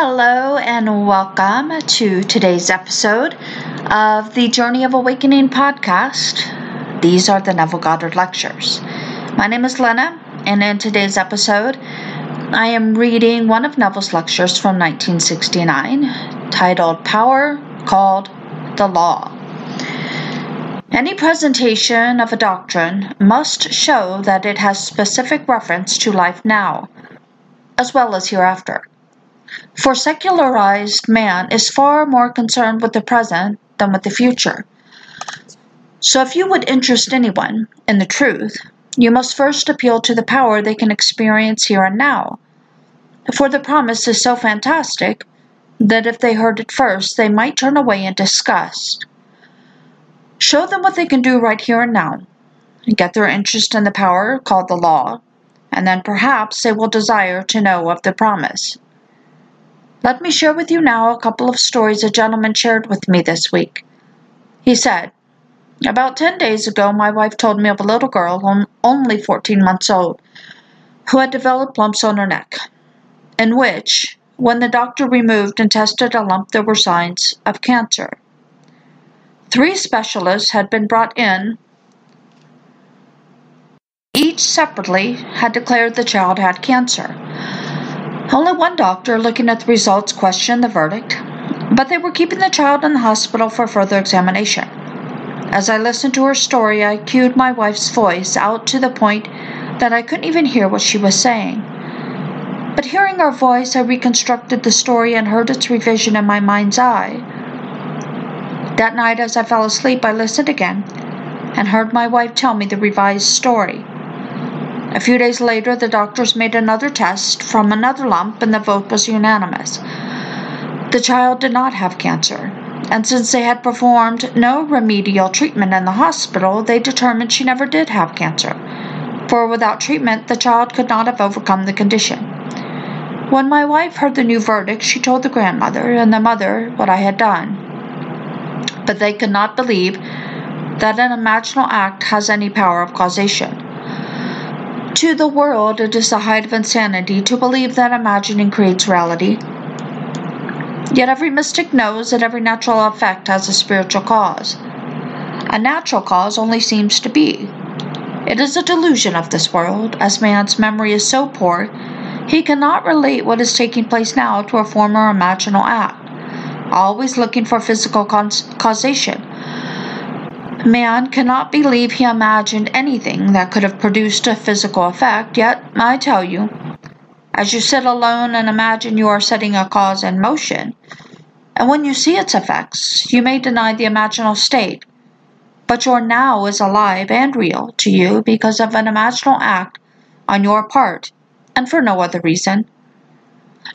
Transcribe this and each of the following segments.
Hello and welcome to today's episode of the Journey of Awakening podcast. These are the Neville Goddard Lectures. My name is Lynna, and in today's episode, I am reading one of Neville's lectures from 1969 titled Power Called the Law. Any presentation of a doctrine must show that it has specific reference to life now, as well as hereafter. For secularized man is far more concerned with the present than with the future. So, if you would interest anyone in the truth, you must first appeal to the power they can experience here and now. For the promise is so fantastic that if they heard it first, they might turn away in disgust. Show them what they can do right here and now, get their interest in the power called the law, and then perhaps they will desire to know of the promise. Let me share with you now a couple of stories a gentleman shared with me this week. He said, About ten days ago, my wife told me of a little girl, only 14 months old, who had developed lumps on her neck, in which, when the doctor removed and tested a lump, there were signs of cancer. Three specialists had been brought in. Each separately had declared the child had cancer. Only one doctor, looking at the results, questioned the verdict, but they were keeping the child in the hospital for further examination. As I listened to her story, I cued my wife's voice out to the point that I couldn't even hear what she was saying. But hearing her voice, I reconstructed the story and heard its revision in my mind's eye. That night, as I fell asleep, I listened again and heard my wife tell me the revised story. A few days later, the doctors made another test from another lump, and the vote was unanimous. The child did not have cancer, and since they had performed no remedial treatment in the hospital, they determined she never did have cancer, for without treatment, the child could not have overcome the condition. When my wife heard the new verdict, she told the grandmother and the mother what I had done. But they could not believe that an imaginal act has any power of causation. To the world, it is the height of insanity to believe that imagining creates reality. Yet every mystic knows that every natural effect has a spiritual cause. A natural cause only seems to be. It is a delusion of this world, as man's memory is so poor, he cannot relate what is taking place now to a former imaginal act, always looking for physical causation Man cannot believe he imagined anything that could have produced a physical effect, yet, I tell you, as you sit alone and imagine you are setting a cause in motion, and when you see its effects, you may deny the imaginal state, but your now is alive and real to you because of an imaginal act on your part, and for no other reason.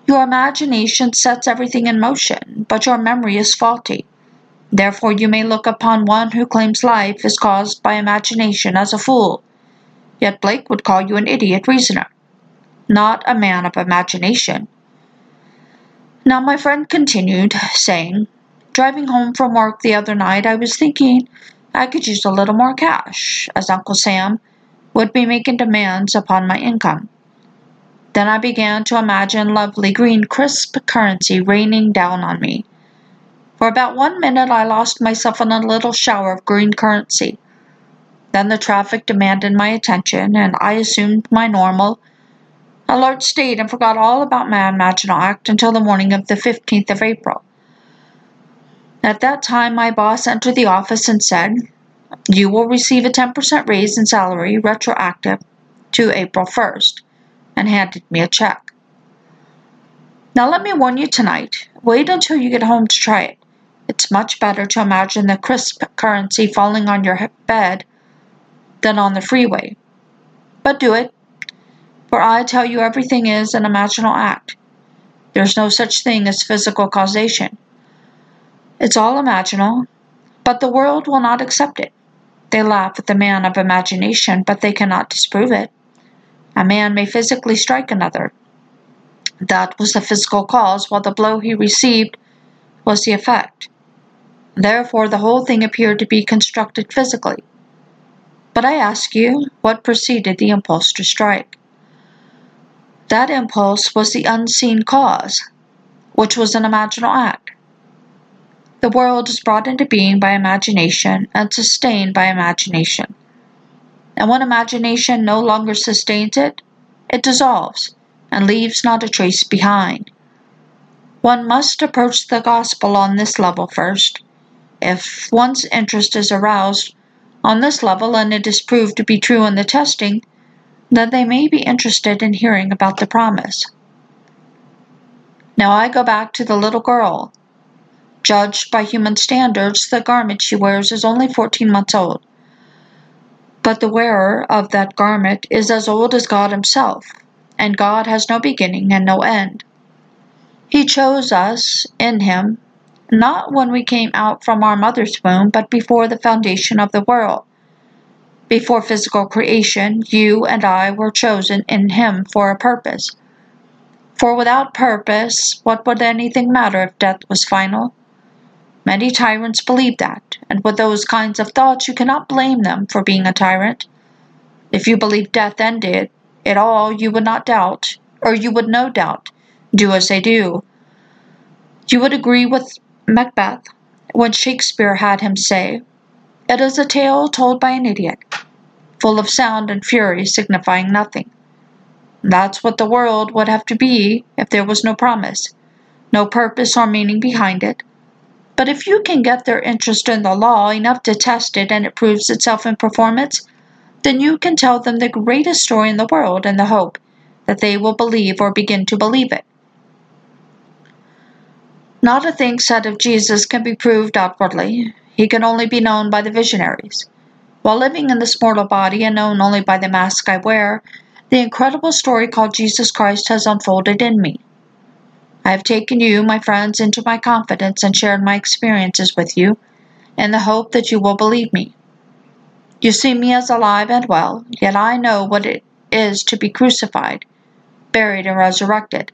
Your imagination sets everything in motion, but your memory is faulty. Therefore, you may look upon one who claims life is caused by imagination as a fool. Yet Blake would call you an idiot reasoner, not a man of imagination. Now, my friend continued, saying, Driving home from work the other night, I was thinking I could use a little more cash, as Uncle Sam would be making demands upon my income. Then I began to imagine lovely green crisp currency raining down on me for about one minute, I lost myself in a little shower of green currency. Then the traffic demanded my attention, and I assumed my normal, alert state and forgot all about my imaginal act until the morning of the 15th of April. At that time, my boss entered the office and said, You will receive a 10% raise in salary retroactive to April 1st, and handed me a check. Now, let me warn you tonight wait until you get home to try it. It's much better to imagine the crisp currency falling on your bed than on the freeway. But do it, for I tell you everything is an imaginal act. There's no such thing as physical causation. It's all imaginal, but the world will not accept it. They laugh at the man of imagination, but they cannot disprove it. A man may physically strike another. That was the physical cause, while the blow he received was the effect. Therefore, the whole thing appeared to be constructed physically. But I ask you, what preceded the impulse to strike? That impulse was the unseen cause. which was an imaginal act. The world is brought into being by imagination and sustained by imagination. And when imagination no longer sustains it, it dissolves and leaves not a trace behind. One must approach the gospel on this level first. If one's interest is aroused on this level and it is proved to be true in the testing, then they may be interested in hearing about the promise. Now I go back to the little girl Judged by human standards, the garment she wears is only 14 months old. But the wearer of that garment is as old as God Himself, and God has no beginning and no end. He chose us in Him, not when we came out from our mother's womb, but before the foundation of the world. Before physical creation, you and I were chosen in Him for a purpose. For without purpose, what would anything matter if death was final? Many tyrants believe that, and with those kinds of thoughts you cannot blame them for being a tyrant. If you believed death ended it all, you would not doubt, or you would no doubt, do as they do. You would agree with Macbeth when Shakespeare had him say, It is a tale told by an idiot, full of sound and fury signifying nothing. That's what the world would have to be if there was no promise, no purpose or meaning behind it, but if you can get their interest in the law enough to test it and it proves itself in performance, then you can tell them the greatest story in the world in the hope that they will believe or begin to believe it. Not a thing said of Jesus can be proved outwardly. He can only be known by the visionaries. While living in this mortal body and known only by the mask I wear, the incredible story called Jesus Christ has unfolded in me. I have taken you, my friends, into my confidence and shared my experiences with you, in the hope that you will believe me. You see me as alive and well, yet I know what it is to be crucified, buried, and resurrected.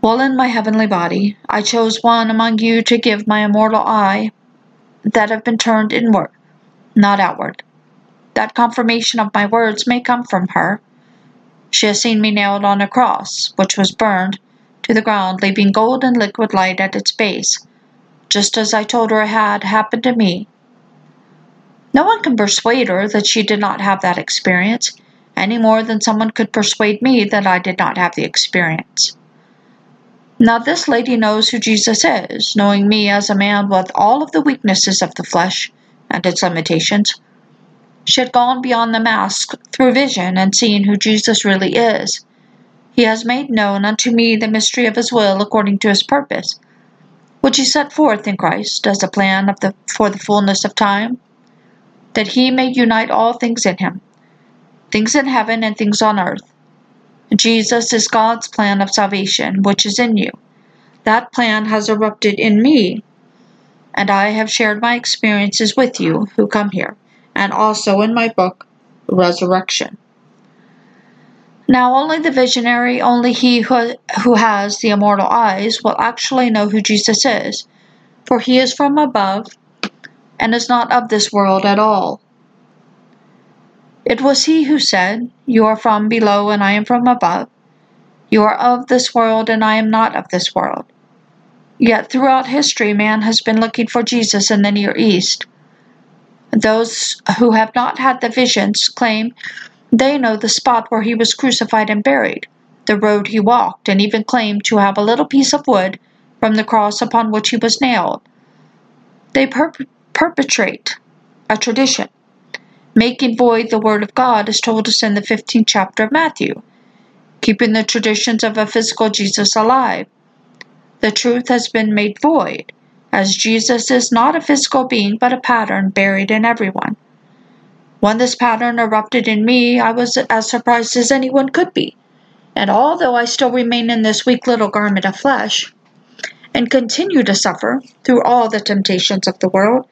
While in my heavenly body, I chose one among you to give my immortal eye that have been turned inward, not outward. That confirmation of my words may come from her. She has seen me nailed on a cross, which was burned to the ground, leaving golden liquid light at its base, just as I told her had happened to me. No one can persuade her that she did not have that experience, any more than someone could persuade me that I did not have the experience. Now, this lady knows who Jesus is, knowing me as a man with all of the weaknesses of the flesh and its limitations. She had gone beyond the mask through vision and seen who Jesus really is, he has made known unto me the mystery of his will according to his purpose, which he set forth in Christ as a plan of the, for the fullness of time, that he may unite all things in him, things in heaven and things on earth. Jesus is God's plan of salvation, which is in you. That plan has erupted in me, and I have shared my experiences with you who come here, and also in my book, Resurrection. Now, only the visionary, only he who, who has the immortal eyes, will actually know who Jesus is, for he is from above and is not of this world at all. It was he who said, You are from below and I am from above. You are of this world and I am not of this world. Yet throughout history, man has been looking for Jesus in the Near East. Those who have not had the visions claim they know the spot where he was crucified and buried, the road he walked, and even claim to have a little piece of wood from the cross upon which he was nailed. They perpetrate a tradition, making void the word of God as told us in the 15th chapter of Matthew, keeping the traditions of a physical Jesus alive. The truth has been made void, as Jesus is not a physical being but a pattern buried in everyone. When this pattern erupted in me, I was as surprised as anyone could be. And although I still remain in this weak little garment of flesh, and continue to suffer through all the temptations of the world,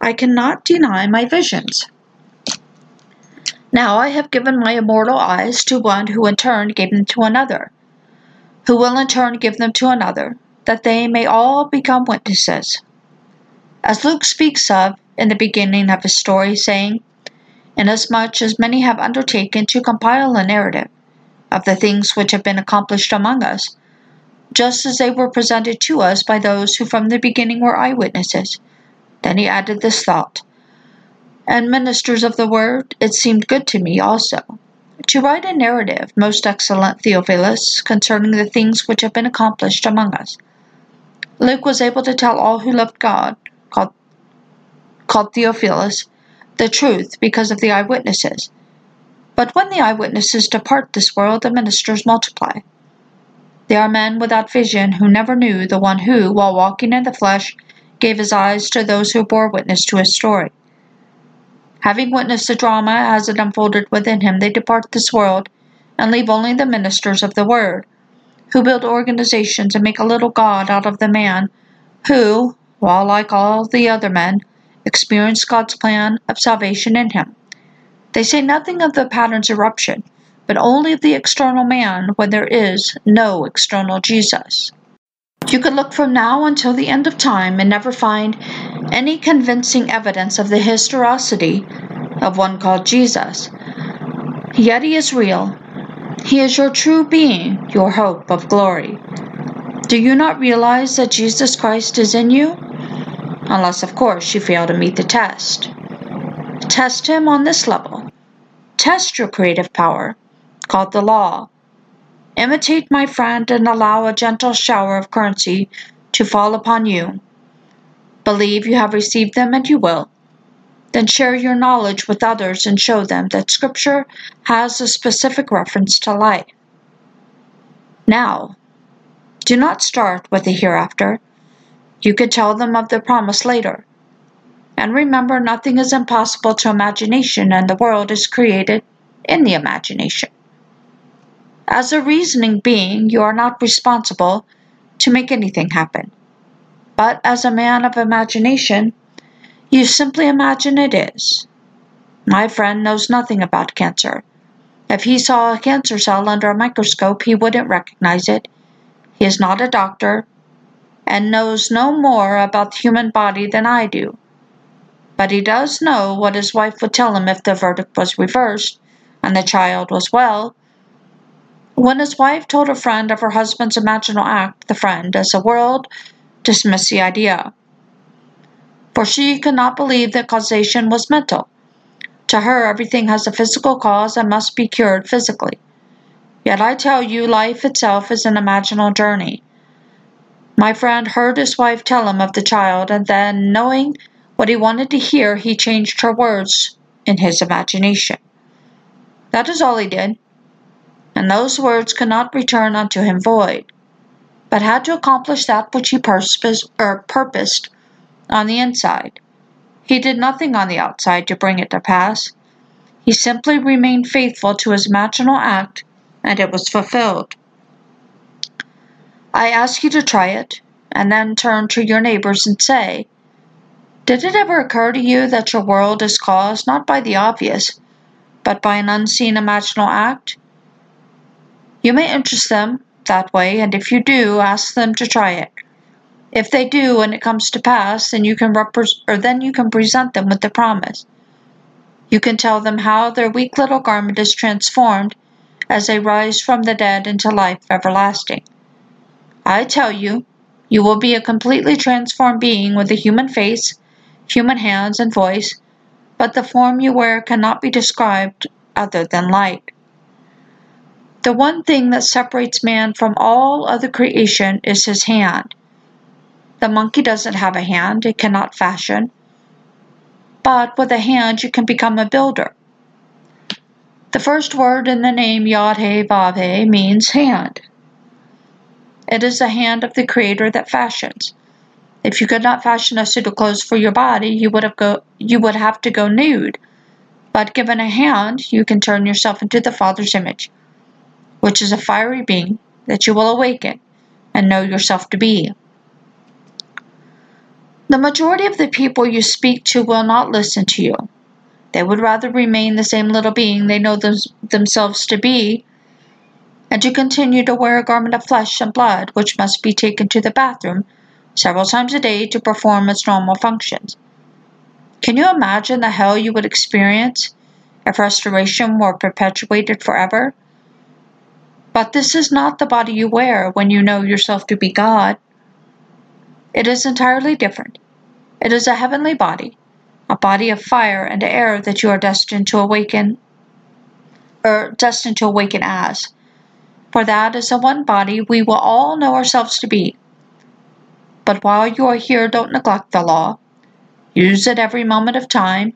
I cannot deny my visions. Now I have given my immortal eyes to one who in turn gave them to another, who will in turn give them to another, that they may all become witnesses. As Luke speaks of in the beginning of his story, saying, inasmuch as many have undertaken to compile a narrative of the things which have been accomplished among us, just as they were presented to us by those who from the beginning were eyewitnesses. Then he added this thought And ministers of the word, it seemed good to me also to write a narrative, most excellent Theophilus, concerning the things which have been accomplished among us. Luke was able to tell all who loved God, called, called Theophilus, the truth because of the eyewitnesses. But when the eyewitnesses depart this world, the ministers multiply. They are men without vision who never knew the one who, while walking in the flesh, gave his eyes to those who bore witness to his story. Having witnessed the drama as it unfolded within him, they depart this world and leave only the ministers of the word, who build organizations and make a little God out of the man who, while like all the other men, experienced God's plan of salvation in him. They say nothing of the pattern's eruption, but only of the external man when there is no external Jesus. You could look from now until the end of time and never find any convincing evidence of the historicity of one called Jesus. Yet he is real. He is your true being, your hope of glory. Do you not realize that Jesus Christ is in you? Unless, of course, you fail to meet the test. Test him on this level. Test your creative power, called the law, Imitate my friend and allow a gentle shower of currency to fall upon you. Believe you have received them and you will. Then share your knowledge with others and show them that Scripture has a specific reference to life. Now, do not start with the hereafter. You could tell them of the promise later. And remember, nothing is impossible to imagination, and the world is created in the imagination. As a reasoning being, you are not responsible to make anything happen. But as a man of imagination, you simply imagine it is. My friend knows nothing about cancer. If he saw a cancer cell under a microscope, he wouldn't recognize it. He is not a doctor and knows no more about the human body than I do. But he does know what his wife would tell him if the verdict was reversed and the child was well when his wife told a friend of her husband's imaginal act, the friend, as a world, dismissed the idea. For she could not believe that causation was mental. To her, everything has a physical cause and must be cured physically. Yet I tell you, life itself is an imaginal journey. My friend heard his wife tell him of the child, and then, knowing what he wanted to hear, he changed her words in his imagination. That is all he did and those words could not return unto him void, but had to accomplish that which he or er, purposed on the inside. He did nothing on the outside to bring it to pass. He simply remained faithful to his imaginal act, and it was fulfilled. I ask you to try it, and then turn to your neighbors and say, Did it ever occur to you that your world is caused not by the obvious, but by an unseen imaginal act? You may interest them that way, and if you do, ask them to try it. If they do and it comes to pass, then you can repre- or then you can present them with the promise. You can tell them how their weak little garment is transformed as they rise from the dead into life everlasting. I tell you, you will be a completely transformed being with a human face, human hands, and voice, but the form you wear cannot be described other than light. The one thing that separates man from all other creation is his hand. The monkey doesn't have a hand, it cannot fashion. But with a hand, you can become a builder. The first word in the name Yod He Vav He means hand. It is the hand of the Creator that fashions. If you could not fashion a suit of clothes for your body, you would have go you would have to go nude. But given a hand, you can turn yourself into the Father's image which is a fiery being that you will awaken and know yourself to be. The majority of the people you speak to will not listen to you. They would rather remain the same little being they know them, themselves to be, and to continue to wear a garment of flesh and blood which must be taken to the bathroom several times a day to perform its normal functions. Can you imagine the hell you would experience if restoration were perpetuated forever? But this is not the body you wear when you know yourself to be God. It is entirely different. It is a heavenly body, a body of fire and air that you are destined to awaken, or destined to awaken as. For that is the one body we will all know ourselves to be. But while you are here, don't neglect the law. Use it every moment of time.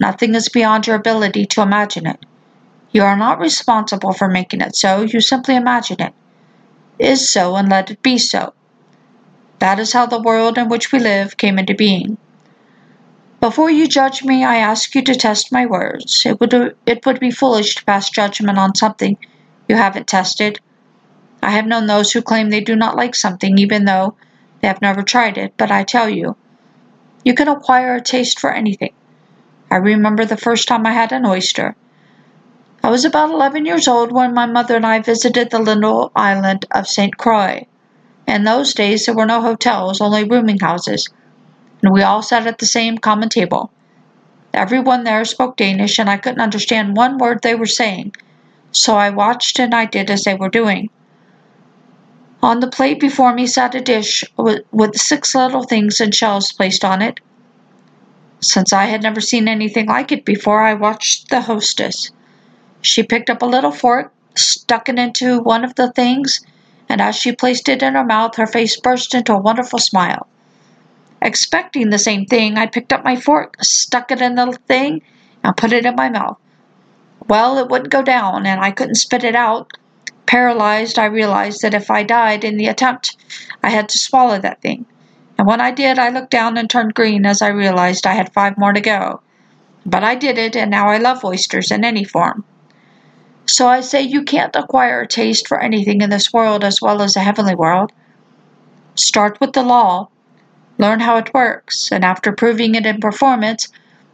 Nothing is beyond your ability to imagine it. You are not responsible for making it so, you simply imagine it. Is so and let it be so. That is how the world in which we live came into being. Before you judge me, I ask you to test my words. It would, it would be foolish to pass judgment on something you haven't tested. I have known those who claim they do not like something even though they have never tried it, but I tell you, you can acquire a taste for anything. I remember the first time I had an oyster. I was about 11 years old when my mother and I visited the little island of St. Croix. In those days, there were no hotels, only rooming houses, and we all sat at the same common table. Everyone there spoke Danish, and I couldn't understand one word they were saying, so I watched and I did as they were doing. On the plate before me sat a dish with six little things and shells placed on it. Since I had never seen anything like it before, I watched the hostess. She picked up a little fork, stuck it into one of the things, and as she placed it in her mouth, her face burst into a wonderful smile. Expecting the same thing, I picked up my fork, stuck it in the thing, and put it in my mouth. Well, it wouldn't go down, and I couldn't spit it out. Paralyzed, I realized that if I died in the attempt, I had to swallow that thing. And when I did, I looked down and turned green as I realized I had five more to go. But I did it, and now I love oysters in any form. So I say you can't acquire a taste for anything in this world as well as the heavenly world. Start with the law, learn how it works, and after proving it in performance,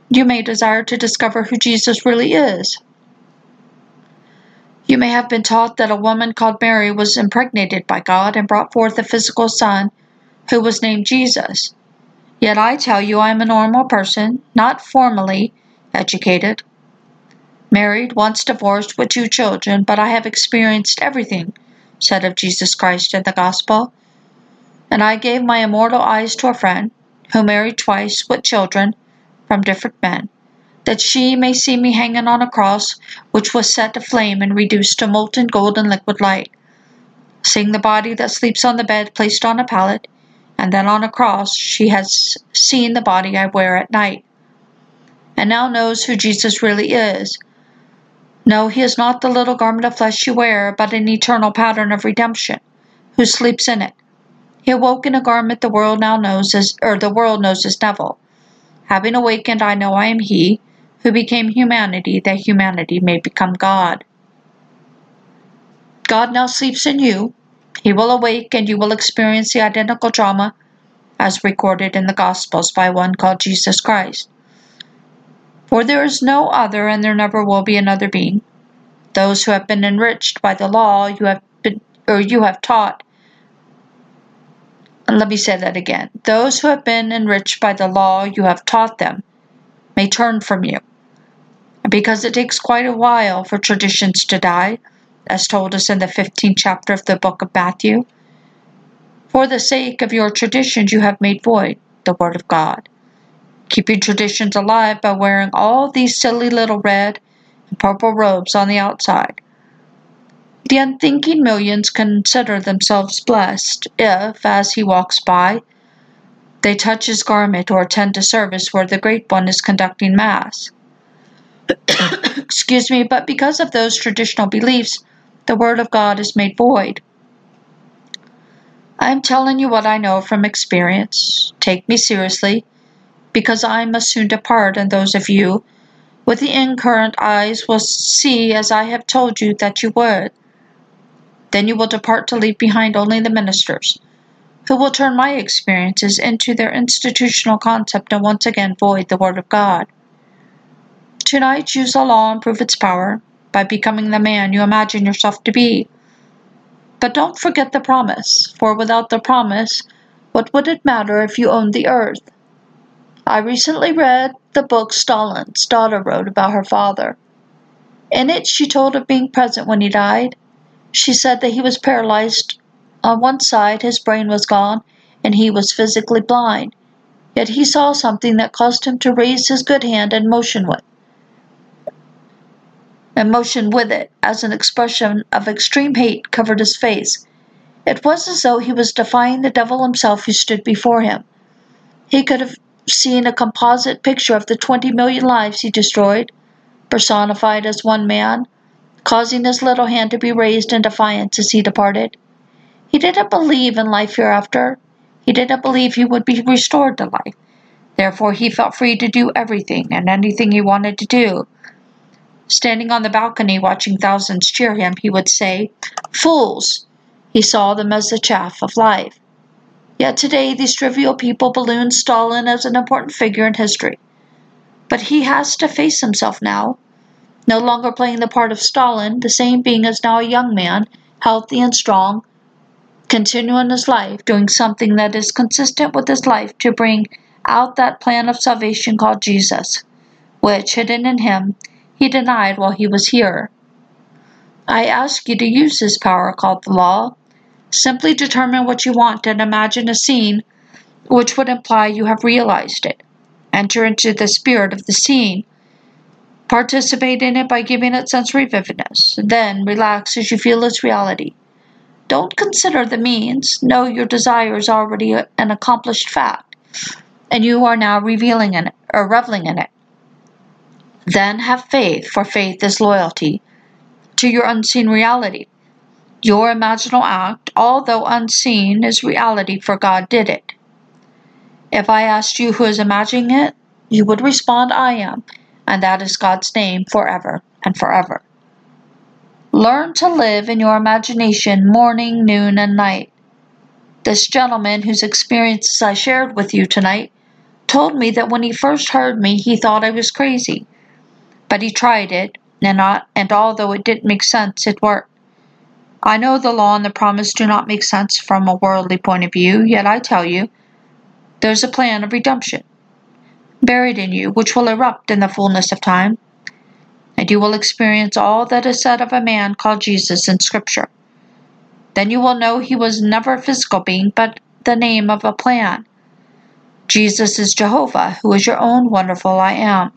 you may desire to discover who Jesus really is. You may have been taught that a woman called Mary was impregnated by God and brought forth a physical son who was named Jesus. Yet I tell you I am a normal person, not formally educated, married, once divorced, with two children, but I have experienced everything said of Jesus Christ in the Gospel. And I gave my immortal eyes to a friend, who married twice, with children, from different men, that she may see me hanging on a cross which was set aflame and reduced to molten golden liquid light. Seeing the body that sleeps on the bed placed on a pallet, and then on a cross, she has seen the body I wear at night, and now knows who Jesus really is, no, he is not the little garment of flesh you wear, but an eternal pattern of redemption, who sleeps in it. He awoke in a garment the world now knows as, or the world knows as Neville. Having awakened, I know I am he, who became humanity, that humanity may become God. God now sleeps in you. He will awake, and you will experience the identical drama as recorded in the Gospels by one called Jesus Christ. For there is no other, and there never will be another being. Those who have been enriched by the law you have been, or you have taught. Let me say that again. Those who have been enriched by the law you have taught them may turn from you. Because it takes quite a while for traditions to die, as told us in the 15th chapter of the book of Matthew. For the sake of your traditions, you have made void the word of God keeping traditions alive by wearing all these silly little red and purple robes on the outside. The unthinking millions consider themselves blessed if, as he walks by, they touch his garment or attend a service where the Great One is conducting Mass. Excuse me, but because of those traditional beliefs, the Word of God is made void. I am telling you what I know from experience. Take me seriously because I must soon depart, and those of you with the incurrent eyes will see as I have told you that you would. Then you will depart to leave behind only the ministers, who will turn my experiences into their institutional concept and once again void the Word of God. Tonight, use the law and prove its power by becoming the man you imagine yourself to be. But don't forget the promise, for without the promise, what would it matter if you owned the earth? I recently read the book Stalin's daughter wrote about her father. In it, she told of being present when he died. she said that he was paralyzed on one side, his brain was gone, and he was physically blind. Yet he saw something that caused him to raise his good hand and motion with and motion with it as an expression of extreme hate covered his face. It was as though he was defying the devil himself who stood before him. He could have seen a composite picture of the twenty million lives he destroyed, personified as one man, causing his little hand to be raised in defiance as he departed. He didn't believe in life hereafter. He didn't believe he would be restored to life. Therefore, he felt free to do everything and anything he wanted to do. Standing on the balcony watching thousands cheer him, he would say, Fools! He saw them as the chaff of life. Yet today these trivial people balloon Stalin as an important figure in history. But he has to face himself now. No longer playing the part of Stalin, the same being is now a young man, healthy and strong, continuing his life, doing something that is consistent with his life to bring out that plan of salvation called Jesus, which, hidden in him, he denied while he was here. I ask you to use this power called the law Simply determine what you want and imagine a scene which would imply you have realized it. Enter into the spirit of the scene. Participate in it by giving it sensory vividness. Then relax as you feel its reality. Don't consider the means. Know your desire is already an accomplished fact, and you are now revealing in it or reveling in it. Then have faith, for faith is loyalty to your unseen reality. Your imaginal act, although unseen, is reality, for God did it. If I asked you who is imagining it, you would respond, I am, and that is God's name forever and forever. Learn to live in your imagination morning, noon, and night. This gentleman whose experiences I shared with you tonight told me that when he first heard me, he thought I was crazy. But he tried it, and, not, and although it didn't make sense, it worked. I know the law and the promise do not make sense from a worldly point of view, yet I tell you, there's a plan of redemption buried in you, which will erupt in the fullness of time, and you will experience all that is said of a man called Jesus in Scripture. Then you will know he was never a physical being, but the name of a plan. Jesus is Jehovah, who is your own wonderful I am.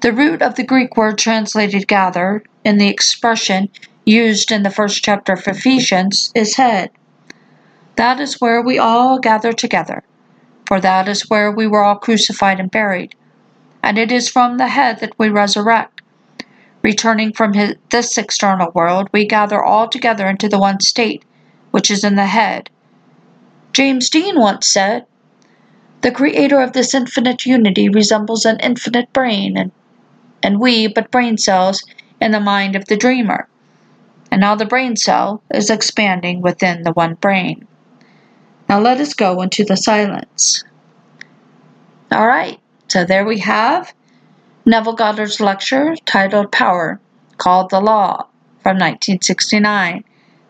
The root of the Greek word translated gather in the expression used in the first chapter of Ephesians is head. That is where we all gather together, for that is where we were all crucified and buried. And it is from the head that we resurrect. Returning from his, this external world, we gather all together into the one state, which is in the head. James Jeans once said, The creator of this infinite unity resembles an infinite brain, and, and we but brain cells in the mind of the dreamer and now the brain cell is expanding within the one brain. Now let us go into the silence. All right, so there we have Neville Goddard's lecture titled Power, called The Law from 1969.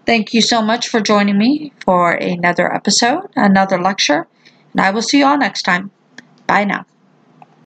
Thank you so much for joining me for another episode, another lecture, and I will see you all next time. Bye now.